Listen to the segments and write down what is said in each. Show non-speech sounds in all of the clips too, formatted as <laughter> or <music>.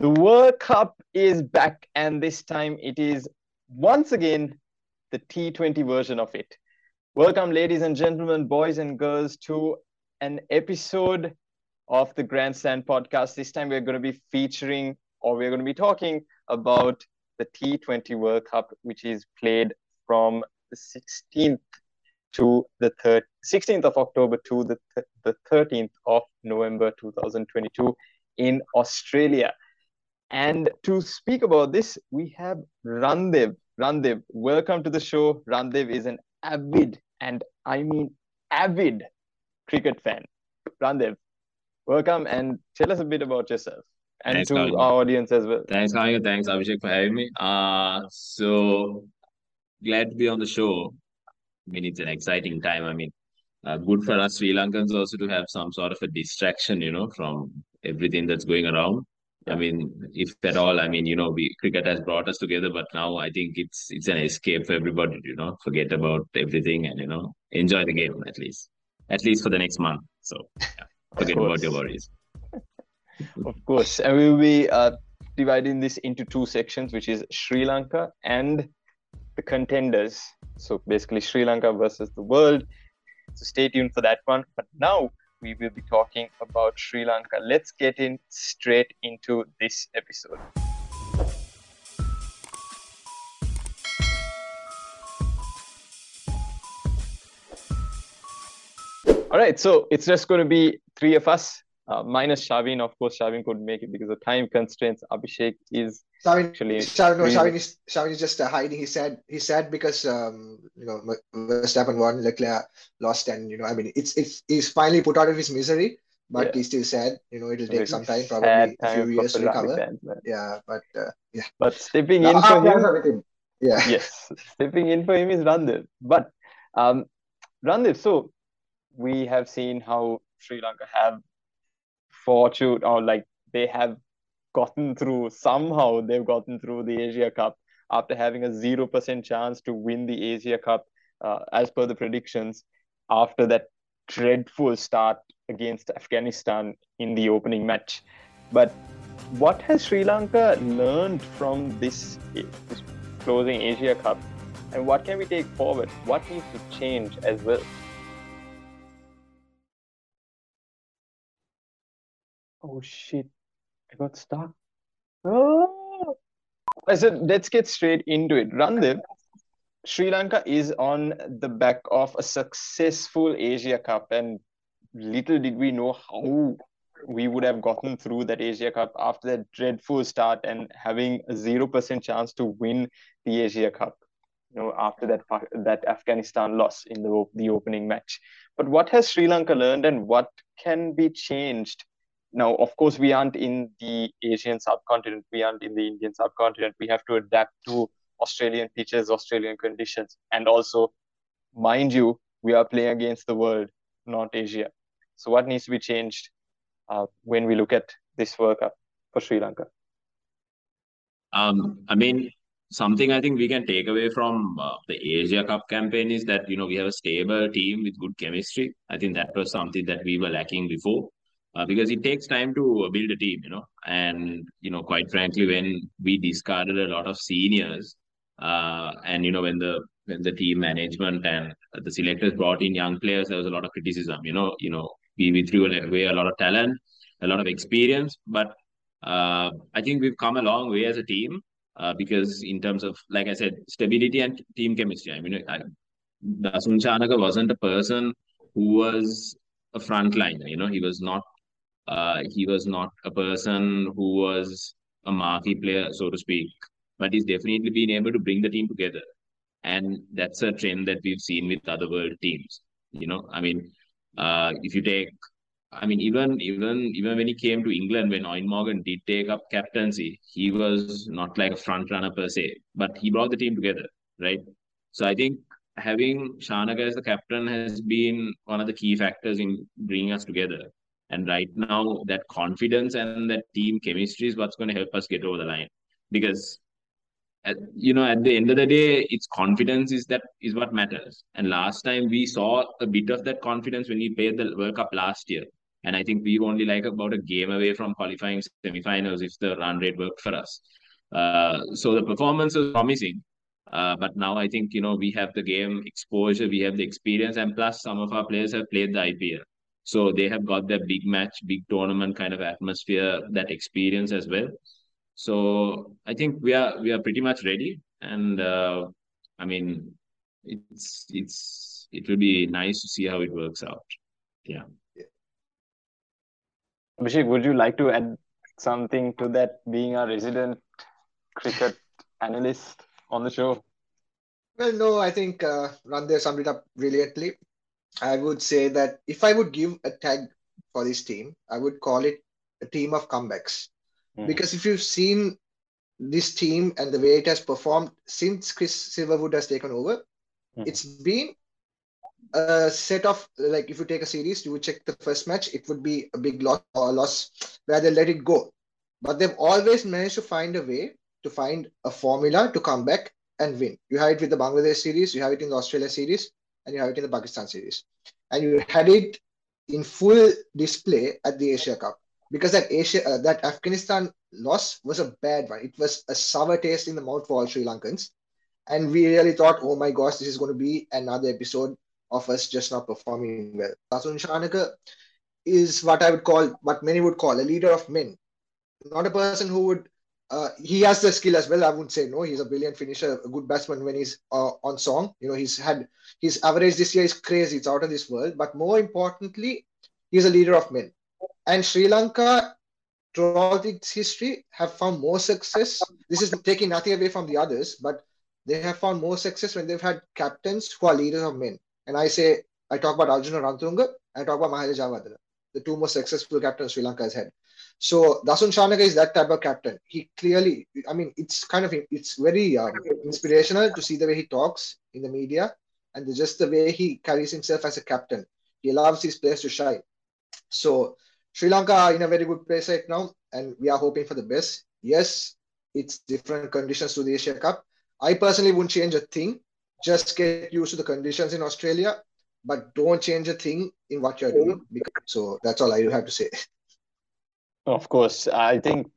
The World Cup is back, and this time it is once again the T20 version of it. Welcome, ladies and gentlemen, boys and girls, to an episode of the Grandstand podcast. This time we're going to be featuring, or we're going to be talking about the T20 World Cup, which is played from the 16th to the third 16th of October to the, th- the 13th of November 2022 in Australia. And to speak about this, we have Randev. Randev, welcome to the show. Randev is an avid, and I mean avid, cricket fan. Randev, welcome and tell us a bit about yourself and Thanks, to Kavya. our audience as well. Thanks, Kavya. Thanks, Abhishek, for having me. Uh, so glad to be on the show. I mean, it's an exciting time. I mean, uh, good for us Sri Lankans also to have some sort of a distraction, you know, from everything that's going around. I mean, if at all, I mean, you know, we cricket has brought us together, but now I think it's it's an escape for everybody, you know, forget about everything and you know, enjoy the game at least, at least for the next month. So yeah, forget about your worries. Of course. And we will be uh, dividing this into two sections, which is Sri Lanka and the contenders. So basically, Sri Lanka versus the world. So stay tuned for that one. But now we will be talking about Sri Lanka. Let's get in straight into this episode. All right, so it's just going to be three of us, uh, minus Shavin. Of course, Shavin couldn't make it because of time constraints. Abhishek is Shavin, actually Shavin, no, Shavin is Shavin is just uh, hiding. He said he said because um you know Verstappen won, Leclerc lost, and you know I mean it's it's he's finally put out of his misery, but Yeah. he's still sad. You know it'll take some time, probably a few years to recover. fans. Yeah, but uh, yeah, But stepping No, in for him, him. Yeah, yes, stepping in for him is Randev. But um, Randev, so we have seen how Sri Lanka have fortune or like they have gotten through somehow they've gotten through the Asia Cup after having a 0% chance to win the Asia Cup uh, as per the predictions after that dreadful start against Afghanistan in the opening match. But what has Sri Lanka learned from this, this closing Asia Cup and what can we take forward? What needs to change as well? Oh shit, I got stuck. Oh. Said, let's get straight into it. Randev, Sri Lanka is on the back of a successful Asia Cup, and little did we know how we would have gotten through that Asia Cup after that dreadful start and having a 0% chance to win the Asia Cup. You know, after that that Afghanistan loss in the the opening match. But what has Sri Lanka learned, and what can be changed now of course we aren't in the asian subcontinent we aren't in the indian subcontinent we have to adapt to australian pitches australian conditions and also mind you we are playing against the world not asia so what needs to be changed uh, when we look at this world cup for sri lanka Um, I mean, something I think we can take away from uh, the Asia Cup campaign is that, you know, we have a stable team with good chemistry. I think that was something that we were lacking before. Uh, because it takes time to build a team, you know, and you know, quite frankly, when we discarded a lot of seniors, uh, and you know, when the when the team management and the selectors brought in young players, there was a lot of criticism. You know, you know, we, we threw away a lot of talent, a lot of experience, but uh, I think we've come a long way as a team uh, because in terms of, like I said, stability and team chemistry. I mean, I, Dasun Shanaka wasn't a person who was a frontliner. You know, he was not. Uh, he was not a person who was a marquee player, so to speak, but he's definitely been able to bring the team together, and that's a trend that we've seen with other world teams. You know, I mean, uh, if you take I mean, even even even when he came to England, when Eoin Morgan did take up captaincy, he was not like a front runner per se, but he brought the team together, right? So I think having Shanaka as the captain has been one of the key factors in bringing us together. And right now, that confidence and that team chemistry is what's going to help us get over the line. Because at, you know, at the end of the day, it's confidence is that is what matters. And last time we saw a bit of that confidence when we played the World Cup last year And I think we were only like about a game away from qualifying semi-finals if the run rate worked for us. Uh, so the performance was promising. Uh, but now I think you know we have the game exposure, we have the experience, and plus some of our players have played the IPL, so they have got that big match, big tournament kind of atmosphere, that experience as well. So I think we are we are pretty much ready, and uh, I mean it's it's it will be nice to see how it works out. Yeah. Abhishek, would you like to add something to that? Being a resident cricket analyst on the show? Well, no, I think uh, Rande summed it up brilliantly. I would say that if I would give a tag for this team, I would call it a team of comebacks. Mm. Because if you've seen this team and the way it has performed since Chris Silverwood has taken over, mm. it's been a set of like if you take a series, you would check the first match, it would be a big loss or a loss where they let it go. But they've always managed to find a way to find a formula to come back and win. You have it with the Bangladesh series, you have it in the Australia series, and you have it in the Pakistan series. And you had it in full display at the Asia Cup because that Asia uh, that Afghanistan loss was a bad one. It was a sour taste in the mouth for all Sri Lankans, and we really thought, oh my gosh, this is going to be another episode of us just not performing well. Dasun Shanaka is what I would call, what many would call a leader of men, not a person who would uh, he has the skill as well. I wouldn't say no. He's a brilliant finisher, a good batsman when he's uh, on song. You know, he's had his average this year is crazy. It's out of this world. But more importantly, he's a leader of men. And Sri Lanka, throughout its history, have found more success. This is taking nothing away from the others, but they have found more success when they've had captains who are leaders of men. And I say, I talk about Arjuna Ranatunga, I talk about Mahela Jayawardene, the two most successful captains Sri Lanka has had. So Dasun Shanaka is that type of captain. He clearly, I mean, it's kind of it's very um, inspirational to see the way he talks in the media and the, just the way he carries himself as a captain. He allows his players to shine. So Sri Lanka are in a very good place right now, and we are hoping for the best. Yes, it's different conditions to the Asia Cup. I personally wouldn't change a thing. Just get used to the conditions in Australia, but don't change a thing in what you're doing. Because, so that's all I have to say. <laughs> Of course, I think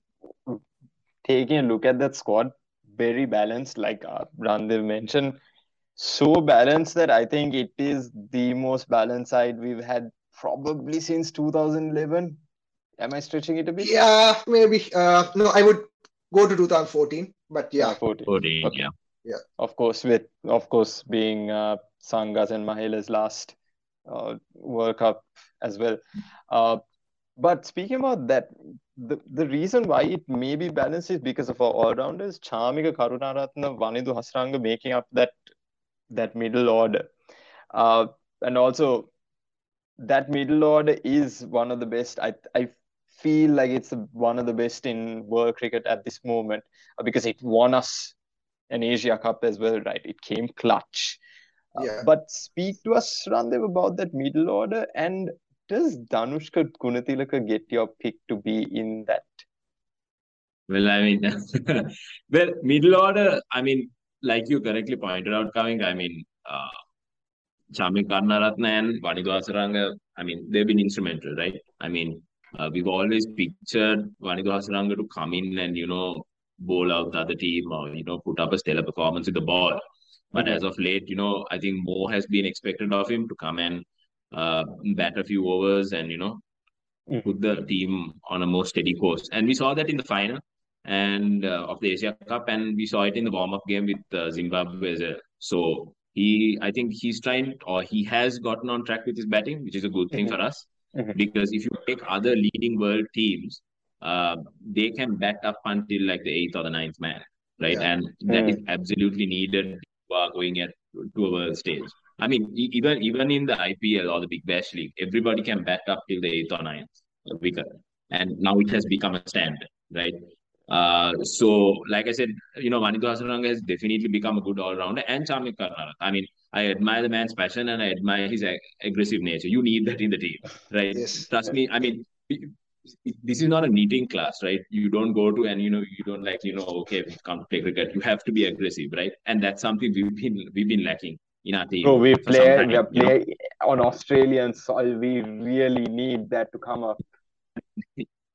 taking a look at that squad, very balanced, like uh, Randev mentioned, so balanced that I think it is the most balanced side we've had probably since 2011. Am I stretching it a bit? Yeah, maybe. Uh, no, I would go to 2014, but yeah. 14. 14 okay. yeah. Yeah. Of course, with of course being uh, Sanga's and Mahela's last uh, World Cup as well. Uh, but speaking about that, the, the reason why it may be balanced is because of our all-rounders, Chamika Karunaratne, Wanindu Hasaranga making up that that middle order. Uh, and also that middle order is one of the best. I I feel like it's one of the best in world cricket at this moment uh, because it won us an Asia Cup as well, right? It came clutch. Uh, yeah. Uh, but speak to us, Randev, about that middle order and does Danushka Gunatilaka get your pick to be in that? Well, I mean, <laughs> well, middle order, I mean, like you correctly pointed out, coming, I mean, uh, Chamik Karunaratne and I mean, they've been instrumental, right? I mean, uh, we've always pictured Wanindu to come in and, you know, bowl out the other team or, you know, put up a stellar performance with the ball. But as of late, you know, I think more has been expected of him to come and uh, bat a few overs and you know mm. put the team on a more steady course. And we saw that in the final and uh, of the Asia Cup, and we saw it in the warm up game with uh, Zimbabwe as well. So he, I think he's trying or he has gotten on track with his batting, which is a good thing mm-hmm. for us. Mm-hmm. Because if you take other leading world teams, uh, they can bat up until like the eighth or the ninth man, right? Yeah. And that mm. is absolutely needed while going at to a world stage. I mean, even even in the IPL or the Big Bash League, everybody can back up till the eighth or ninth wicket, and now it has become a standard, right? Uh, so, like I said, you know, Wanindu Hasaranga has definitely become a good all-rounder and Chamik Karunaratne. I mean, I admire the man's passion and I admire his ag- aggressive nature. You need that in the team, right? Yes. Trust me. I mean, this is not a knitting class, right? You don't go to and you know you don't like you know okay come play cricket. You have to be aggressive, right? And that's something we've been we've been lacking in our team. Bro, we play we are play on Australian soil. We really need that to come up.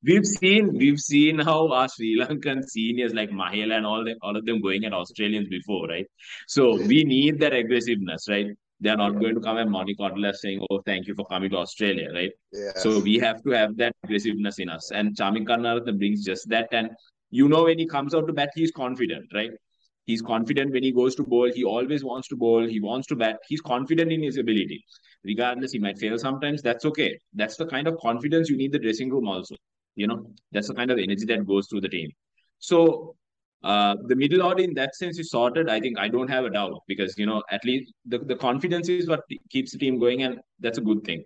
we've seen we've seen how our Sri Lankan seniors like Mahela and all them all of them going at Australians before, right? So we need that aggressiveness, right? They're not yeah. going to come and mollycoddle us saying, "Oh, thank you for coming to Australia," right? Yes. So we have to have that aggressiveness in us, and Chamik Karunaratne brings just that. And you know, when he comes out to bat, he's confident, right? He's confident when he goes to bowl. He always wants to bowl. He wants to bat. He's confident in his ability. Regardless, he might fail sometimes. That's okay. That's the kind of confidence you need the dressing room also. You know, that's the kind of energy that goes through the team. So uh, the middle order in that sense is sorted. I think I don't have a doubt because you know at least the, the confidence is what keeps the team going, and that's a good thing.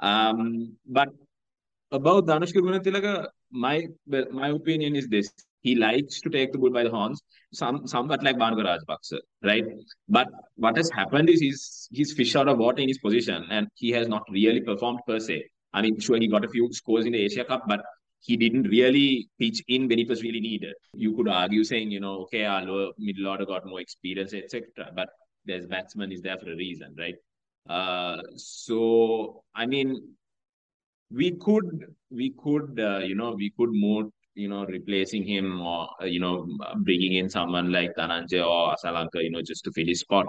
Um, but about Danushka Gunatilaka, my my opinion is this: he likes to take the bull by the horns, some somewhat like Bhanuka Rajapaksa, right? But what has happened is he's he's fish out of water in his position, and he has not really performed per se. I mean, sure he got a few scores in the Asia Cup, but he didn't really pitch in when it was really needed. You could argue saying, you know, okay, our lower middle order got more experience, etc. But there's batsman is there for a reason, right? Uh, so I mean, we could we could uh, you know we could move you know replacing him or uh, you know bringing in someone like Dhananjay or Asalanka, you know, just to fill his spot.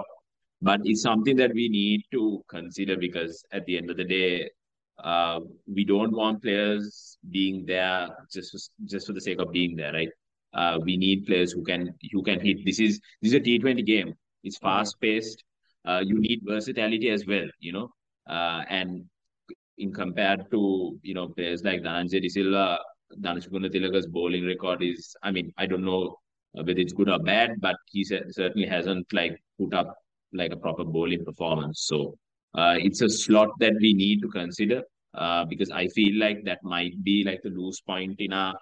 But it's something that we need to consider because at the end of the day, uh, we don't want players being there just for, just for the sake of being there, right? Uh, we need players who can who can hit. This is this is a T Twenty game. It's mm-hmm. fast paced. Uh, you need versatility as well, you know. Uh, and in compared to you know players like Dhananjay Silva, Danush Gunatilaka's bowling record is. I mean, I don't know whether it's good or bad, but he certainly hasn't like put up like a proper bowling performance. So uh, it's a slot that we need to consider uh, because I feel like that might be like the loose point in our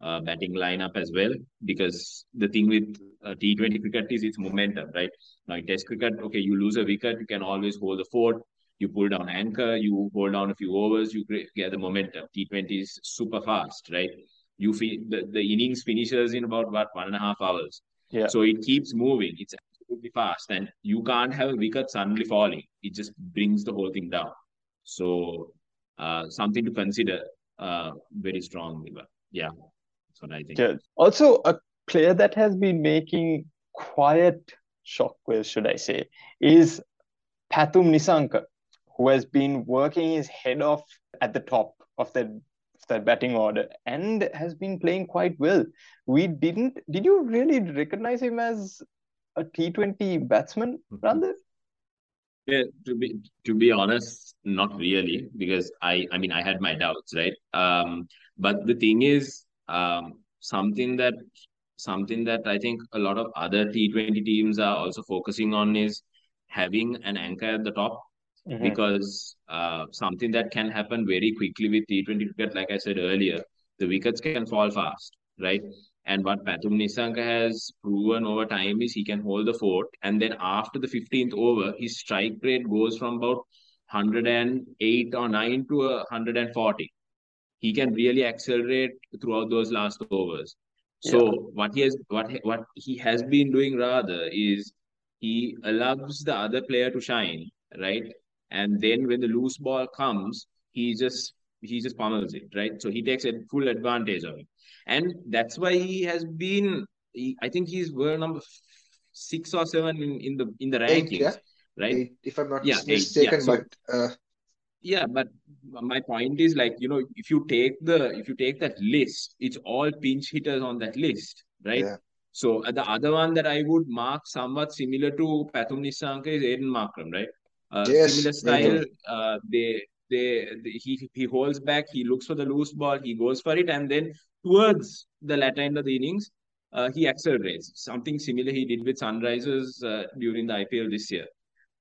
uh, batting lineup as well. Because the thing with uh, T20 cricket is its momentum, right? Now in Test cricket, okay, you lose a wicket, you can always hold the fort. You pull down anchor, you hold down a few overs, you get the momentum. T20 is super fast, right? You feel the, the innings finishes in about what one and a half hours. Yeah. So it keeps moving. It's absolutely fast, and you can't have a wicket suddenly falling. It just brings the whole thing down. So uh, something to consider uh, very strongly. But yeah, that's what I think. Yeah. Also, a player that has been making quiet shockwaves, should I say, is Pathum Nissanka, who has been working his head off at the top of that that batting order and has been playing quite well. We didn't. Did you really recognize him as a T20 batsman, rather? Yeah, to be to be honest, not really, because I I mean I had my doubts, right? Um, but the thing is, um, something that something that I think a lot of other T20 teams are also focusing on is having an anchor at the top. Mm-hmm. Because uh, something that can happen very quickly with T20 cricket, like I said earlier, the wickets can fall fast, right? And what Pathum Nissanka has proven over time is he can hold the fort. And then after the 15th over, his strike rate goes from about 108 or 9 to 140. He can really accelerate throughout those last overs. So yeah. what he has what what he has been doing rather is he allows the other player to shine, right? And then when the loose ball comes, he just he just pummels it, right? So he takes a full advantage of it and that's why he has been. He, I think he's world number six or seven in, in the in the rankings, eight, yeah? right? Eight, if I'm not yeah, mistaken, yeah. So, but uh... yeah, but my point is like you know if you take the if you take that list, it's all pinch hitters on that list, right? Yeah. So uh, the other one that I would mark somewhat similar to Pathum Nissanka is Aiden Markram, right? Uh, yes, similar style. Uh, they, they, they he he holds back. He looks for the loose ball. He goes for it, and then towards the latter end of the innings, uh, he accelerates. Something similar he did with Sunrisers uh, during the IPL this year.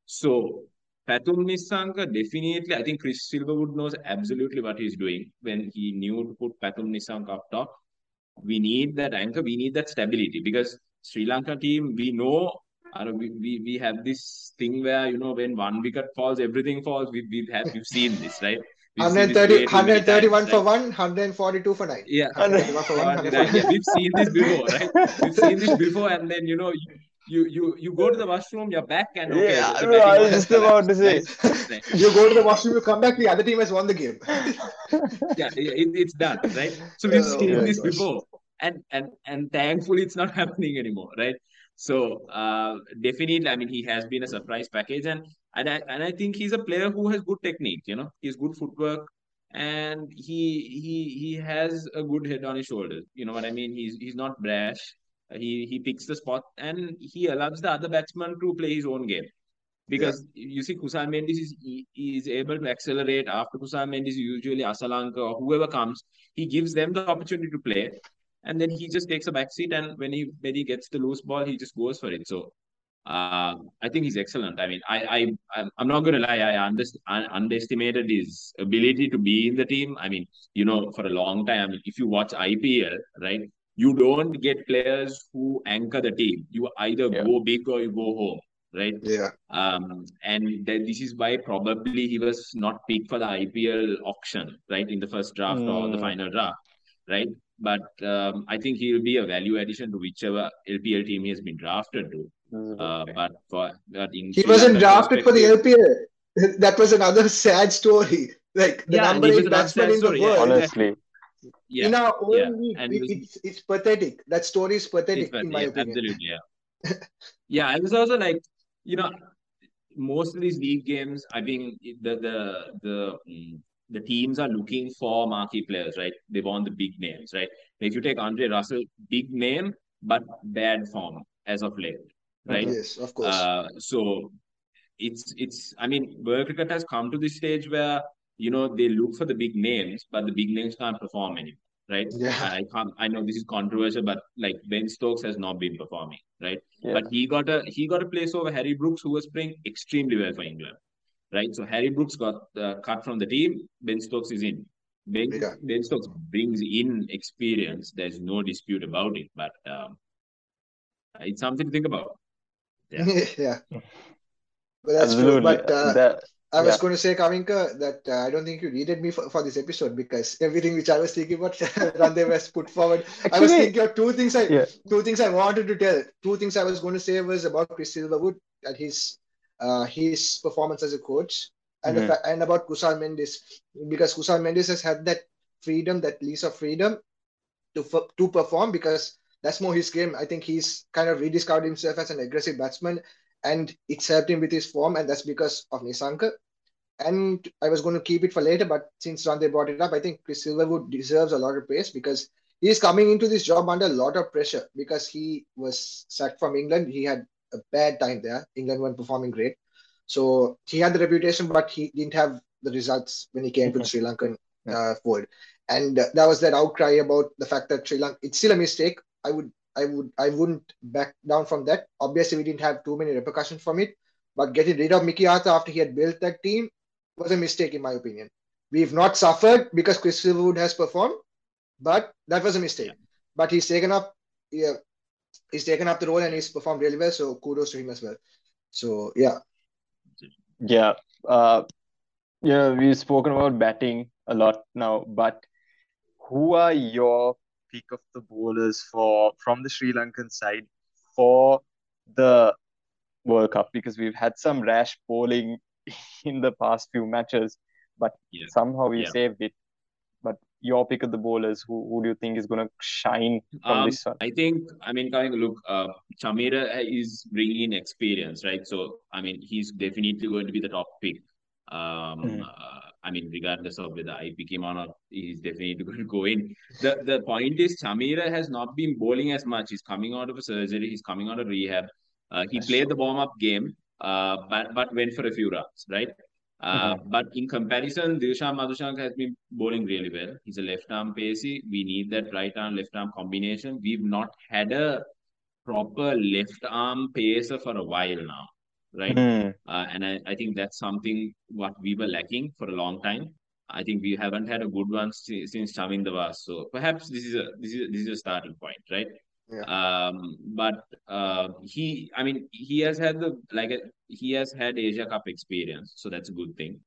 So Pathum Nissanka definitely, I think Chris Silverwood knows absolutely what he's doing when he knew to put Pathum Nissanka up top. We need that anchor, we need that stability because Sri Lanka team, we know we, we, we have this thing where, you know, when one wicket falls, everything falls. We, we've, have, we've seen this, right? 130, 131 times, for right? one, 142 for nine. Yeah, for one, yeah, we've seen this before, right? We've seen this before, and then you know, you you you go to the washroom, you're back, and okay, Yeah, the no, I was just about to say. You go to the washroom, you come back, the other team has won the game. <laughs> yeah, it, it's done, right? So we've Oh seen my this gosh. before, and and and thankfully it's not <laughs> happening anymore, right? So uh, definitely, I mean, he has been a surprise package, and and I and I think he's a player who has good technique. You know, he's good footwork, and he he he has a good head on his shoulders. You know what I mean? He's he's not brash. He he picks the spot, and he allows the other batsman to play his own game because you see Kusal Mendis is is able to accelerate after Kusal Mendis usually Asalanka or whoever comes he gives them the opportunity to play and then he just takes a back seat and when he when he gets the loose ball he just goes for it so uh, I think he's excellent I mean I I I'm, I'm not going to lie I under, I underestimated his ability to be in the team I mean you know for a long time I mean if you watch IPL right you don't get players who anchor the team you either Yeah. go big or you go home right Yeah. um, and that this is why probably he was not picked for the IPL auction, right, in the first draft or the Mm. final draft, right? But um, I think he will be a value addition to whichever LPL team he has been drafted to. Uh, but for but in He wasn't drafted for the LPL. That was another <laughs> sad story. Like the Yeah, number eight batsman in the story, yeah, world. Honestly, Yeah, in our own yeah, league, and it- it was- it's, it's pathetic. That story is pathetic, It's in my yeah, opinion. absolutely, yeah. <laughs> yeah, I was also like, you know, most of these league games, I think the the the mm, the teams are looking for marquee players, right? They want the big names, right? If you take Andre Russell, big name but bad form as of late, right? Yes, of course. Uh, so it's it's I mean, world cricket has come to this stage where you know they look for the big names, but the big names can't perform anymore, right? Yeah. I can't. I know this is controversial, but like Ben Stokes has not been performing, right? Yeah. But he got a he got a place over Harry Brooks, who was playing extremely well for England, right? So Harry Brooks got uh, cut from the team. Ben Stokes is in. Ben, Yeah. ben Stokes brings in experience. There's no dispute about it, but um, it's something to think about. <laughs> Yeah. yeah. But that's true. absolutely. But uh, That- I was yeah. going to say, Kavinka, that uh, I don't think you needed me for, for this episode because everything which I was thinking about, <laughs> Randev has put forward. I was Actually, thinking of two things. I yeah. two things I wanted to tell. Two things I was going to say was about Chris Silverwood and his uh, his performance as a coach, and the fa- and about Kusal Mendis because Kusal Mendis has had that freedom, that lease of freedom to f- to perform because that's more his game. I think he's kind of rediscovered himself as an aggressive batsman, and it's helped him with his form, and that's because of Nissanka. And I was going to keep it for later, but since Rande brought it up, I think Chris Silverwood deserves a lot of praise because he's coming into this job under a lot of pressure because he was sacked from England. He had a bad time there. England weren't performing great. So he had the reputation, but he didn't have the results when he came to the Sri Lankan uh, fold. And uh, that was that outcry about the fact that Sri Lanka, it's still a mistake. I would, I would, I wouldn't back down from that. Obviously, we didn't have too many repercussions from it, but getting rid of Mickey Arthur after he had built that team was a mistake, in my opinion. We've not suffered because Chris Silverwood has performed, but that was a mistake. But he's taken up, yeah, he's taken up the role and he's performed really well. So kudos to him as well. So yeah, Yeah. Uh, yeah, we've spoken about batting a lot now, but who are your pick of the bowlers for from the Sri Lankan side for the World Cup? Because we've had some rash bowling <laughs> in the past few matches, but Yeah. somehow we Yeah. saved it. Your pick of the bowlers, who, who do you think is going to shine from Um, this one? I think, I mean, coming look, uh, Chameera is bringing in experience, right? So, I mean, he's definitely going to be the top pick. Um, Mhm. uh, I mean, regardless of whether I pick him or not, he's definitely <laughs> going to go in. The the point is, Chameera has not been bowling as much. He's coming out of a surgery. He's coming out of rehab. Uh, he That's played true. the warm up game, uh, but but went for a few runs, right? Uh, But in comparison, Dilshan Madhushank has been bowling really well. He's a left arm pacey. We need that right arm left arm combination. We've not had a proper left arm pacer for a while now, right? Hmm. Uh, and I, I think that's something what we were lacking for a long time. I think we haven't had a good one si- since Chaminda Vaas. So perhaps this is a this is a, this is a starting point, right? Yeah. Um, but uh, he, I mean, he has had the like a, he has had Asia Cup experience, so that's a good thing.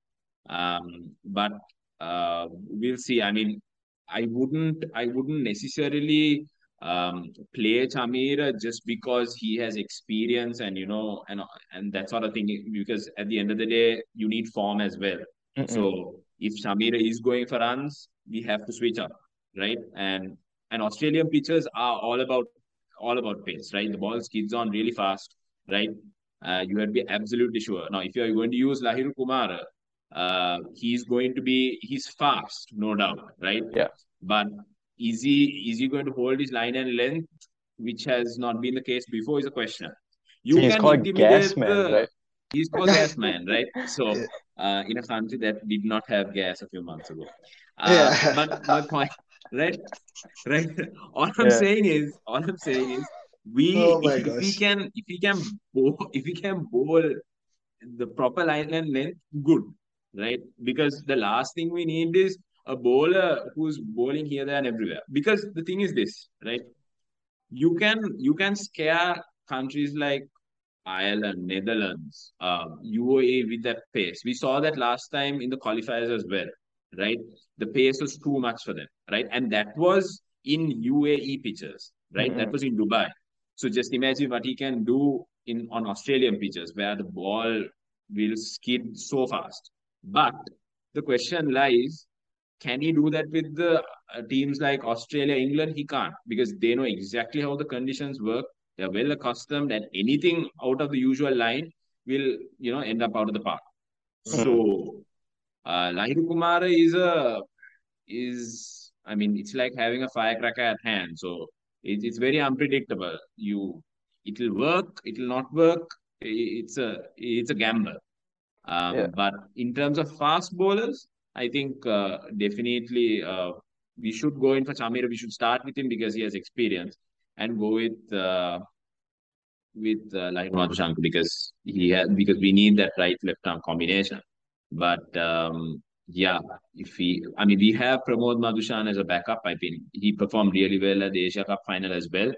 Um, but uh, we'll see. I mean, I wouldn't I wouldn't necessarily um, play Chameera just because he has experience and you know and and that sort of thing. Because at the end of the day, you need form as well. Mm-mm. So if Chameera is going for runs, we have to switch up, right? And and Australian pitchers are all about all about pace, right? The ball skids on really fast, right? Uh, you have to be absolutely sure. Now, if you are going to use Lahiru Kumara, uh, he's going to be he's fast, no doubt, right? Yeah. But is he is he going to hold his line and length, which has not been the case before, is a question. You he's can called gas man, the, right? He's called gas man, right? So, uh, in a country that did not have gas a few months ago. Uh, yeah. But my point, right, right. All I'm yeah. saying is, all I'm saying is, we oh if, if we can if we can bowl if we can bowl the proper line and length, good, right? Because the last thing we need is a bowler who's bowling here, there, and everywhere. Because the thing is this, right? You can you can scare countries like Ireland, Netherlands, uh, UAE with that pace. We saw that last time in the qualifiers as well, right? The pace was too much for them, right? And that was in UAE pitches, right? Mm-hmm. That was in Dubai. So just imagine what he can do in on Australian pitches where the ball will skid so fast. But the question lies can he do that with the uh, teams like Australia, England? He can't because they know exactly how the conditions work. They're well accustomed, and anything out of the usual line will, you know, end up out of the park. Mm-hmm. So, uh, Lahiru Kumara is a is I mean, it's like having a firecracker at hand. So it, it's very unpredictable. You, it will work, it will not work. It's a it's a gamble. Um, yeah. But in terms of fast bowlers, I think uh, definitely uh, we should go in for Chameera. We should start with him because he has experience and go with uh, with uh, Madhushanka because he has because we need that right left arm combination. But um, yeah, if we, I mean, we have Pramod Madushan as a backup. I mean, he performed really well at the Asia Cup final as well.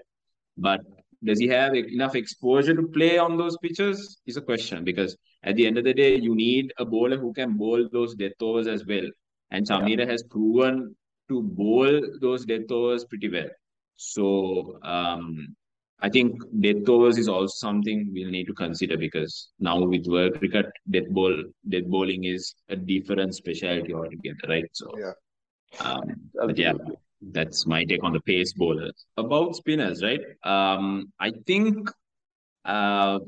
But does he have enough exposure to play on those pitches? Is a question because at the end of the day, you need a bowler who can bowl those death overs as well. And Chameera yeah. has proven to bowl those death overs pretty well. So um, I think death overs is also something we'll need to consider because now with world cricket, death ball, death bowling is a different specialty altogether, right? So yeah, um, but yeah, that's my take on the pace bowlers. About spinners, right? Um, I think uh,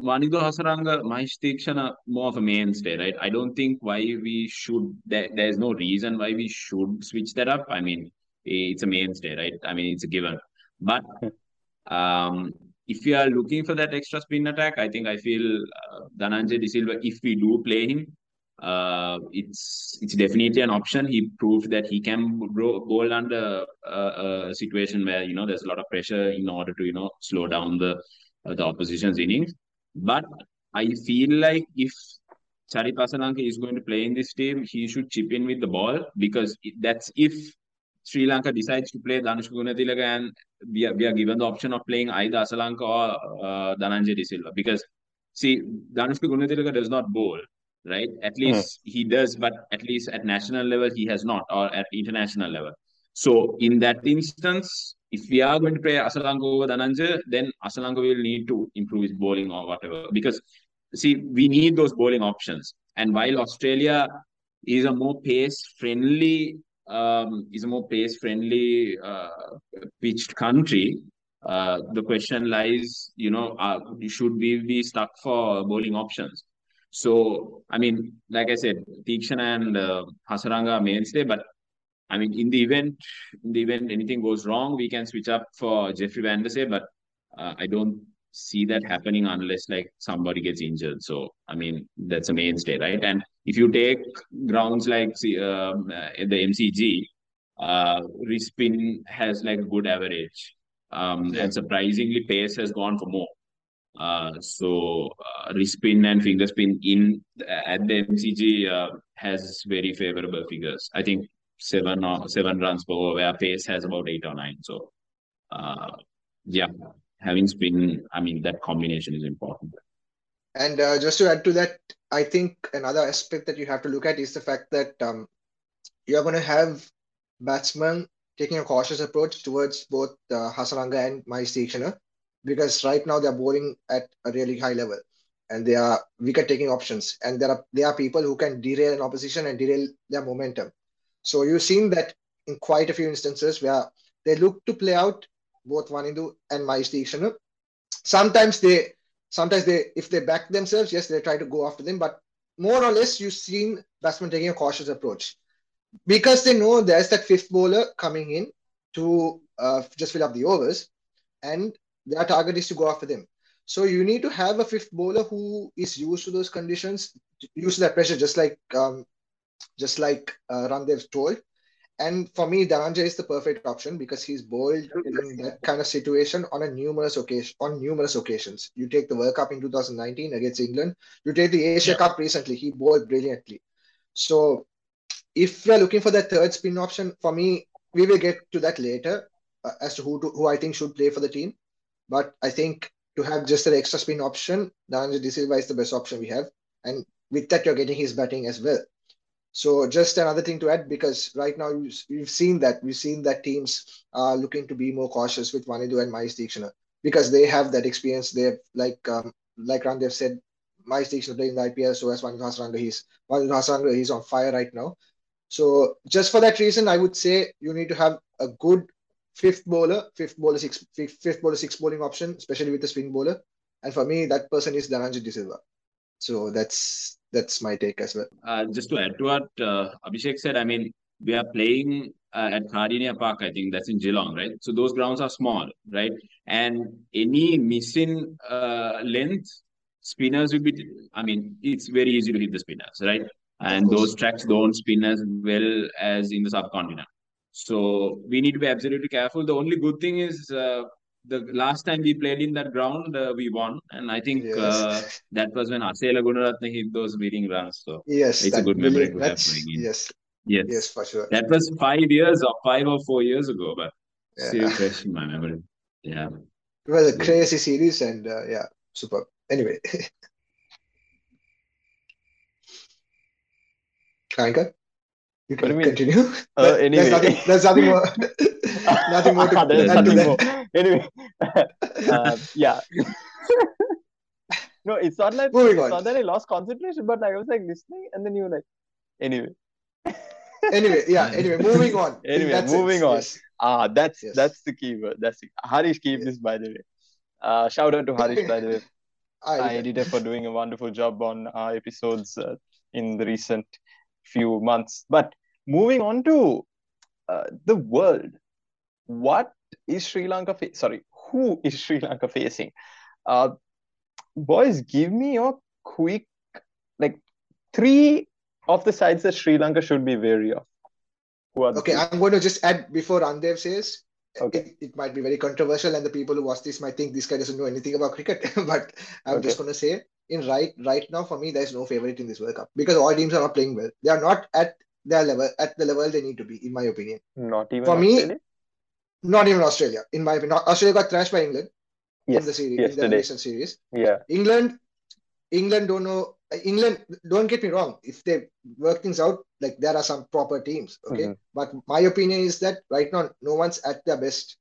Wanindu Hasaranga, Mahesh Theekshana, more of a mainstay, right? I don't think why we should, there, there's no reason why we should switch that up. I mean, it's a mainstay, right? I mean, it's a given. But um, if you are looking for that extra spin attack, I think I feel uh, Dhananjay De Silva, if we do play him, uh, it's it's definitely an option. He proved that he can bowl under uh, a situation where you know there's a lot of pressure in order to you know slow down the uh, the opposition's innings. But I feel like if Charith Asalanka is going to play in this team, he should chip in with the ball because that's if Sri Lanka decides to play Danushka Gunathilaka and we are, we are given the option of playing either Asalanka or uh, Dhananjay Silva. Because, see, Danushka Gunathilaka does not bowl, right? At hmm. least he does, but at least at national level, he has not, or at international level. So, in that instance, if we are going to play Asalanka over Dhananjay, then Asalanka will need to improve his bowling or whatever. Because, see, we need those bowling options. And while Australia is a more pace friendly um, is a more pace friendly uh, pitched country, uh, the question lies, you know, uh, should we be stuck for bowling options? So, I mean, like I said, Theekshana and uh, Hasaranga are mainstay, but I mean, in the event, in the event anything goes wrong, we can switch up for Jeffrey Vandersay, but uh, I don't see that happening unless like somebody gets injured. So, I mean, that's a mainstay, right? And if you take grounds like um, the MCG, uh, wrist spin has like a good average. Um, yeah. And surprisingly, pace has gone for more. Uh, so uh, wrist spin and finger spin in at the MCG uh, has very favorable figures. I think seven or seven runs per over, where pace has about eight or nine. So, uh, yeah, having spin, I mean that combination is important. And uh, just to add to that, I think another aspect that you have to look at is the fact that um, you're going to have batsmen taking a cautious approach towards both uh, Hasaranga and Theekshana because right now they're bowling at a really high level and they are wicket taking options and there are there are people who can derail an opposition and derail their momentum. So you've seen that in quite a few instances where they look to play out both Wanindu and Theekshana. Sometimes they sometimes they if they back themselves, yes, they try to go after them, but more or less you've seen batsmen taking a cautious approach because they know there's that fifth bowler coming in to uh, just fill up the overs and their target is to go after them. So you need to have a fifth bowler who is used to those conditions, used to that pressure, just like um, just like uh, Randev told. And for me, Dhananjay is the perfect option because he's bowled in that kind of situation on a numerous occasion on numerous occasions. You take the World Cup in 2019 against England. You take the Asia yeah. Cup recently. He bowled brilliantly. So if we're looking for that third spin option, for me, we will get to that later uh, as to who to, who I think should play for the team. But I think to have just an extra spin option, Dhananjay De Silva is the best option we have. And with that, you're getting his batting as well. So just another thing to add, because right now you, have seen that we've seen that teams are looking to be more cautious with Wanindu and Mahesh Theekshana because they have that experience. They have like um, like Randev said, Mahesh Theekshana playing the IPL, so as Wanindu Hasaranga, he's Wanindu Hasaranga, he's on fire right now. So just for that reason, I would say you need to have a good fifth bowler, fifth bowler, six, fifth, fifth bowler, six bowling option, especially with the spin bowler. And for me, that person is Dhananjay Silva. So that's that's my take as well. Uh, just to add to what uh, Abhishek said, I mean, we are playing uh, at Kardinia Park, I think that's in Geelong, right? So those grounds are small, right? And any missing uh, length, spinners will be, I mean, it's very easy to hit the spinners, right? And those tracks don't spin as well as in the subcontinent. So we need to be absolutely careful. The only good thing is uh, the last time we played in that ground, uh, we won, and I think yes. uh, that was when Asela Gunaratne hit those winning runs. So yes, it's a good memory to have Yes, yes, yes, for sure. That was five years or five or four years ago, but yeah. still fresh in my memory. Yeah, it was a crazy series, and uh, yeah, super. Anyway, <laughs> Kanka. You can you continue. Uh, anyway, there's nothing, there's nothing more. <laughs> <laughs> nothing more to there's nothing more. <laughs> Anyway, uh, <laughs> yeah. <laughs> no, it's not like Moving it's on. not that I lost concentration, but like, I was like listening, and then you were like, anyway. anyway, yeah. Anyway, moving on. Anyway, moving on. Yes. Ah, that's yes. that's the key word. That's the, Harish keep yes. this by the way. Uh, shout out to Harish by the way. I, editor for doing a wonderful job on our episodes uh, in the recent few months. But moving on to uh, the world, what is Sri Lanka? Fa- sorry, who is Sri Lanka facing? Uh, boys, give me your quick, like three of the sides that Sri Lanka should be wary of. Who are okay, i I'm going to just add before Randev says. Okay. It, it, might be very controversial, and the people who watch this might think this guy doesn't know anything about cricket. <laughs> but I'm okay. just going to say, in right right now, for me, there's no favorite in this World Cup because all teams are not playing well. They are not at their level, at the level they need to be, in my opinion. Not even for Australia? me. Not even Australia, in my opinion. Australia got thrashed by England yes, in the series, yesterday. in the recent series. Yeah. England, England don't know. England, don't get me wrong. If they work things out, like there are some proper teams, okay. Mm-hmm. But my opinion is that right now, no one's at their best.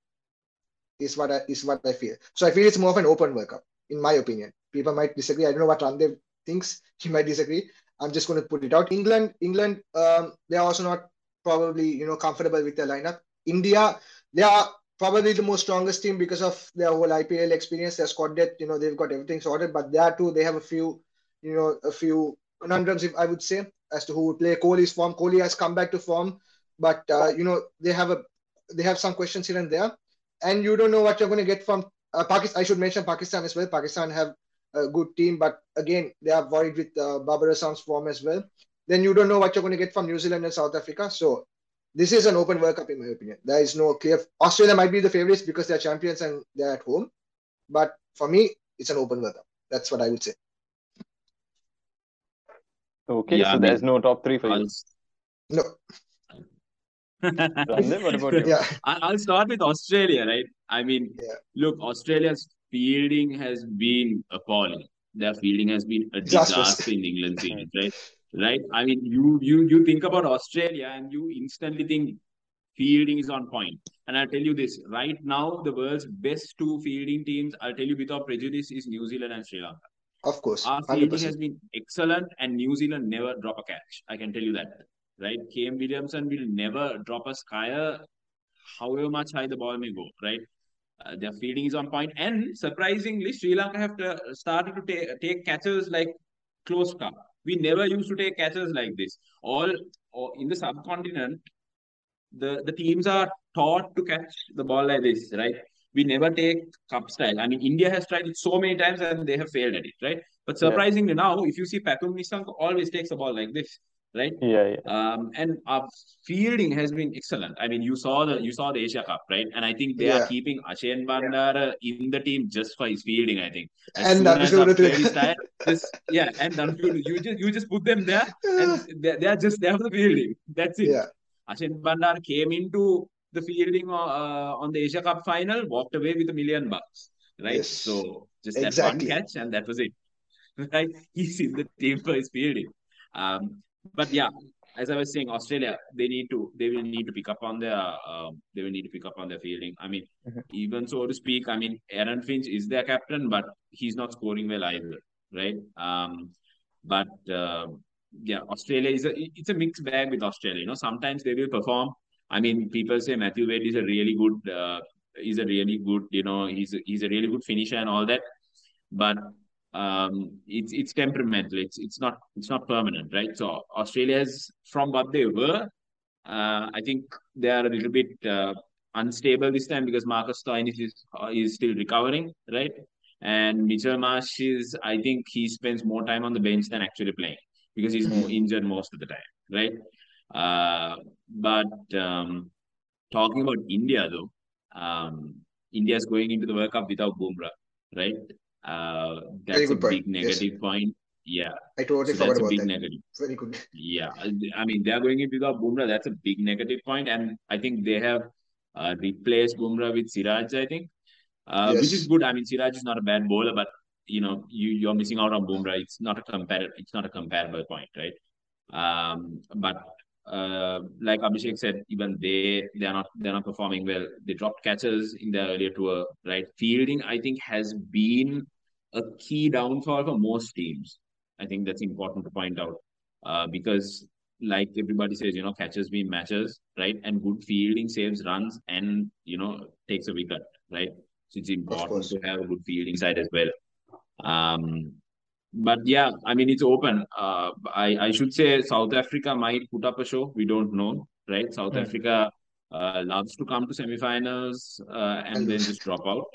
Is what I is what I feel. So I feel it's more of an open World Cup, in my opinion. People might disagree. I don't know what Randev thinks. He might disagree. I'm just going to put it out. England, England, um, they're also not probably you know comfortable with their lineup. India, they are probably the most strongest team because of their whole IPL experience, their squad depth. You know, they've got everything sorted. But there too, they have a few, you know, a few conundrums, if I would say, as to who would play. Kohli's form. Kohli has come back to form, but uh, you know, they have a they have some questions here and there, and you don't know what you're going to get from uh, Pakistan. I should mention Pakistan as well. Pakistan have a good team, but again, they are worried with uh, Babar Azam's form as well. Then you don't know what you're going to get from New Zealand and South Africa. So this is an open World Cup in my opinion. There is no clear. Australia might be the favorites because they're champions and they're at home, but for me, it's an open World Cup. That's what I would say. Okay, yeah, so I mean, there's no top three for you. No. <laughs> what about you? Yeah. I'll start with Australia, right? I mean, yeah. look, Australia's fielding has been appalling. Their fielding has been a disaster in England series, right? <laughs> Right? I mean, you you you think about Australia and you instantly think Fielding is on point. And I'll tell you this right now, the world's best two fielding teams, I'll tell you without prejudice, is New Zealand and Sri Lanka. Of course. Our fielding has been excellent, and New Zealand never drop a catch. I can tell you that. Right? Kane Williamson will never drop a skyer, however much high the ball may go. Right? Uh, their fielding is on point, and surprisingly, Sri Lanka have to, started to take take catches like close cup. We never used to take catches like this. All, all in the subcontinent, the the teams are taught to catch the ball like this, right? We never take cup style. I mean, India has tried it so many times and they have failed at it, right? But surprisingly yeah. now, if you see Pathum Nissanka always takes the ball like this, right? Yeah, yeah. Um, and our fielding has been excellent. I mean, you saw the you saw the Asia Cup, right? And I think they yeah. are keeping Ashen Bandara yeah. in the team just for his fielding. I think. As and Dhanushka style, just yeah, and Dhanushka, you just you just put them there, and they, they are just there for the fielding. That's it. Yeah. Ashen Bandara came into the fielding uh, on the Asia Cup final, walked away with a million bucks, right? Yes. So just exactly. that one catch, and that was it. <laughs> Right? He's in the team for his fielding. Um, but yeah, as I was saying, Australia they need to they will need to pick up on their um, they will need to pick up on their fielding. I mean, mm-hmm. even so to speak, I mean Aaron Finch is their captain, but he's not scoring well either, right? Um, but uh, yeah, Australia is a it's a mixed bag with Australia. You know, sometimes they will perform I mean, people say Matthew Wade is a really good, uh, he's a really good, you know, he's a, he's a really good finisher and all that, but um, it's it's temperamental. It's it's not it's not permanent, right? So Australia's from what they were, uh, I think they are a little bit uh, unstable this time because Marcus Stoinis is uh, is still recovering, right? And Mitchell Marsh is, I think he spends more time on the bench than actually playing because he's more injured most of the time, right? Uh, but um, talking about India, though, um, India is going into the World Cup without Bumrah, right? Uh, that's a big point. negative yes. point. Yeah, I totally so that's a big that. negative. Very good. Yeah, I mean they are going in without Bumrah. That's a big negative point, and I think they have uh, replaced Bumrah with Siraj. I think, uh, yes. which is good. I mean Siraj is not a bad bowler, but you know you you're missing out on Bumrah. It's not a compar- It's not a comparable point, right? Um, but uh, like Abhishek said, even they they are not they're not performing well. They dropped catches in their earlier tour, right? Fielding, I think, has been a key downfall for most teams. I think that's important to point out uh, because, like everybody says, you know, catches mean matches, right? And good fielding saves runs and you know takes a wicket, right? So it's important to have a good fielding side as well. Um, but yeah, I mean it's open. Uh, I I should say South Africa might put up a show. We don't know, right? South mm. Africa uh, loves to come to semifinals uh, and then just drop out,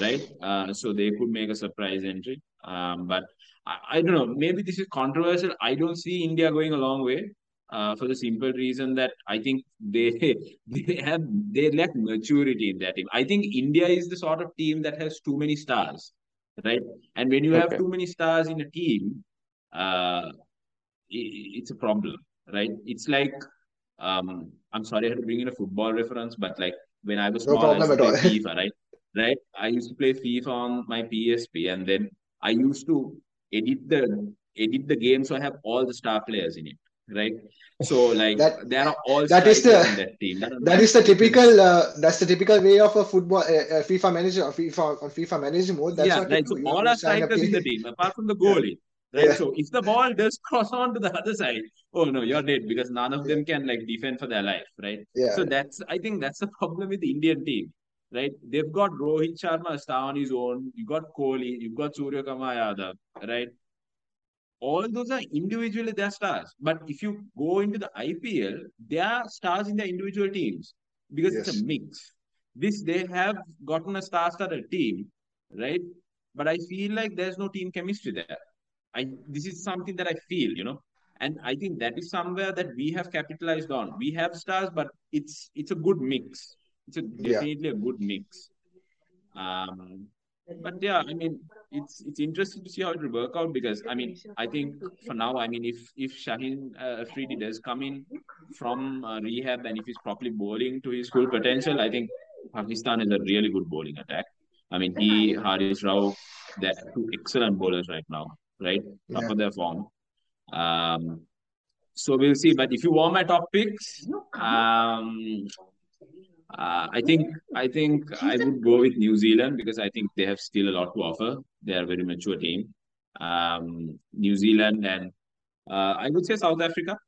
right? Uh, so they could make a surprise entry. Um, but I, I don't know. Maybe this is controversial. I don't see India going a long way. Uh, for the simple reason that I think they <laughs> they have they lack maturity in that team. I think India is the sort of team that has too many stars right? And when you have too many stars in a team, uh, it, it's a problem, right? It's like, um, I'm sorry I had to bring in a football reference, but like when I was small, I used to play <laughs> FIFA, right? Right? I used to play FIFA on my PSP, and then I used to edit the edit the game so I have all the star players in it right? So like that, there are all that is the that, team. that, that is the typical uh, that's the typical way of a football uh, uh FIFA manager or FIFA on FIFA manager mode. That's yeah, right. So all are strikers in the <laughs> team apart from the goalie. Right. Yeah. So if the ball does cross on to the other side, oh no, you're dead because none of them can like defend for their life, right? Yeah. So that's I think that's the <laughs> problem with the Indian team, right? They've got Rohit Sharma star on his own. You've got Kohli, you've got Surya Yadav, right? All those are individually their stars. But if you go into the IPL, they are stars in their individual teams because yes. it's a mix. This they have gotten a star-studded team, right? But I feel like there's no team chemistry there. I this is something that I feel, you know, and I think that is somewhere that we have capitalized on. We have stars, but it's it's a good mix. It's a definitely yeah. a good mix. Um, but yeah, I mean, it's it's interesting to see how it will work out because I mean, I think for now, I mean, if if Shaheen uh, Afridi does come in from uh, rehab and if he's properly bowling to his full potential, I think Pakistan is a really good bowling attack. I mean, he, Haris Rauf, they're two excellent bowlers right now, right? Yeah. Top of their form. Um, so we'll see. But if you want my top picks, um, Uh, I think I think I would go with New Zealand because I think they have still a lot to offer. They are a very mature team. Um, New Zealand and uh, I would say South Africa.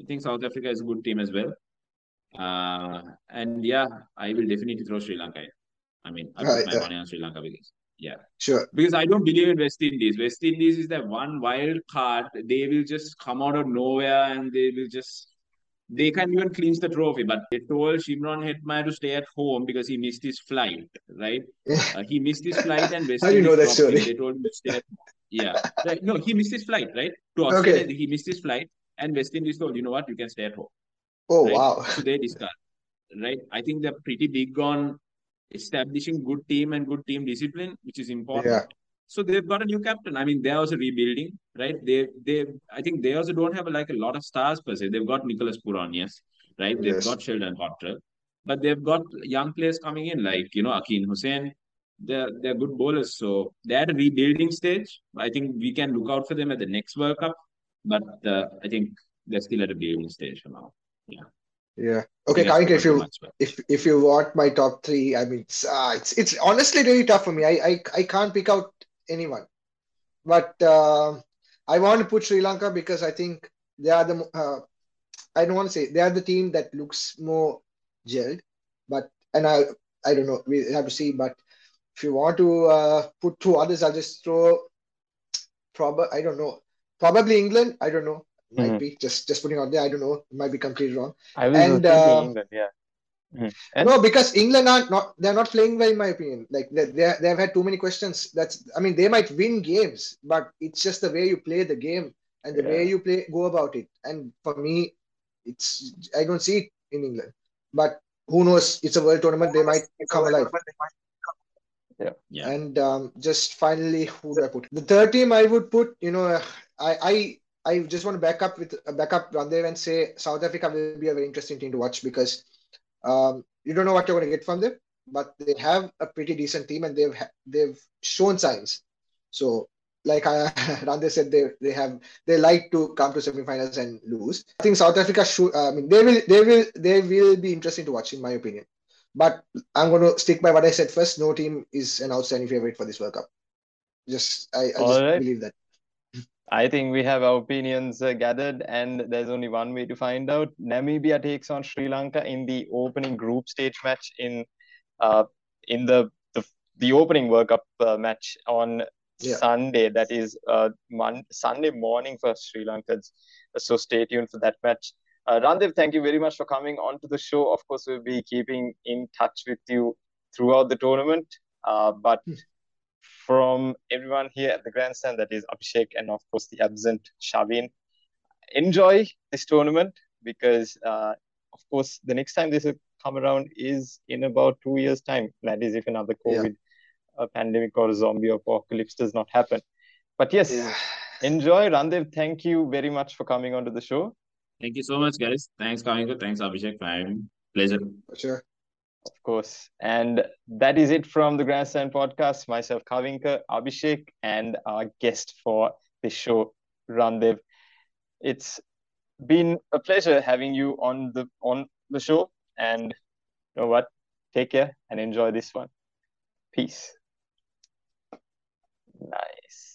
I think South Africa is a good team as well. Uh, and yeah, I will definitely throw Sri Lanka. In. I mean, I put my money on Sri Lanka because yeah, sure. Because I don't believe in West Indies. West Indies is that one wild card. They will just come out of nowhere and they will just they can even clinch the trophy. But they told Shimron Hetmyer to stay at home because he missed his flight. Right? Uh, he missed his flight and West How do you know that story? They told him to stay. At, home. yeah, right. No, he missed his flight. Right to Australia, okay. he missed his flight, and West Indies told you know what, you can stay at home. Oh right? wow! So they discard. Right? I think they're pretty big on establishing good team and good team discipline, which is important. Yeah. So they've got a new captain. I mean, they're also rebuilding, right? They they I think they also don't have like a lot of stars per se. They've got Nicholas Pooran, yes, right? They've got Sheldon Cottrell, but they've got young players coming in like you know Akeal Hosein. They're they're good bowlers, so they're at a rebuilding stage. I think we can look out for them at the next World Cup, but uh, I think they're still at a rebuilding stage for now. Yeah. Yeah. Okay, Kavinka, if you if if you want my top three, I mean, it's uh, it's, it's honestly really tough for me. I I, I can't pick out anyone, but uh, I want to put Sri Lanka because I think they are the uh, I don't want to say they are the team that looks more gelled, but and I I don't know we have to see. But if you want to uh, put two others, I'll just throw. Probably I don't know. Probably England. I don't know might mm-hmm. be just just putting out there. I don't know. It might be completely wrong. I will and, uh, England, yeah. Mm-hmm. No, because England are not not they're not playing well in my opinion. Like they they they have had too many questions. That's I mean they might win games, but it's just the way you play the game and the yeah. way you play go about it. And for me, it's I don't see it in England. But who knows? It's a world tournament. They might come alive. Yeah. yeah. And um, just finally, who do I put? The third team I would put, you know, I I I just want to back up with uh, back up Randev and say South Africa will be a very interesting team to watch because um, you don't know what you're going to get from them, but they have a pretty decent team and they've they've shown signs. So, like I, <laughs> Randev said, they they have they like to come to semifinals and lose. I think South Africa should. Uh, I mean, they will they will they will be interesting to watch in my opinion. But I'm going to stick by what I said first. No team is an outstanding favorite for this World Cup. Just I, I just right. believe that. I think we have our opinions uh, gathered, and there's only one way to find out. Namibia takes on Sri Lanka in the opening group stage match in uh, in the, the the opening World Cup uh, match on yeah. Sunday. That is uh, Mon- Sunday morning for Sri Lankans. So stay tuned for that match. Uh, Randev, thank you very much for coming on to the show. Of course, we'll be keeping in touch with you throughout the tournament. Uh, but hmm from everyone here at the grandstand, that is Abhishek and of course the absent Shavin. Enjoy this tournament because, uh, of course, the next time this will come around is in about two years' time. That is, if another COVID yeah. uh, pandemic or zombie apocalypse does not happen. But yes, yeah. enjoy. Randev, thank you very much for coming onto the show. Thank you so much, guys. Thanks, Kavinka. Thanks, Abhishek, for having Pleasure. For sure. Of course. And that is it from the Grandstand podcast. Myself, Kavinka, Abhishek, and our guest for this show, Randev. It's been a pleasure having you on the on the show. And you know what? Take care and enjoy this one. Peace. Nice.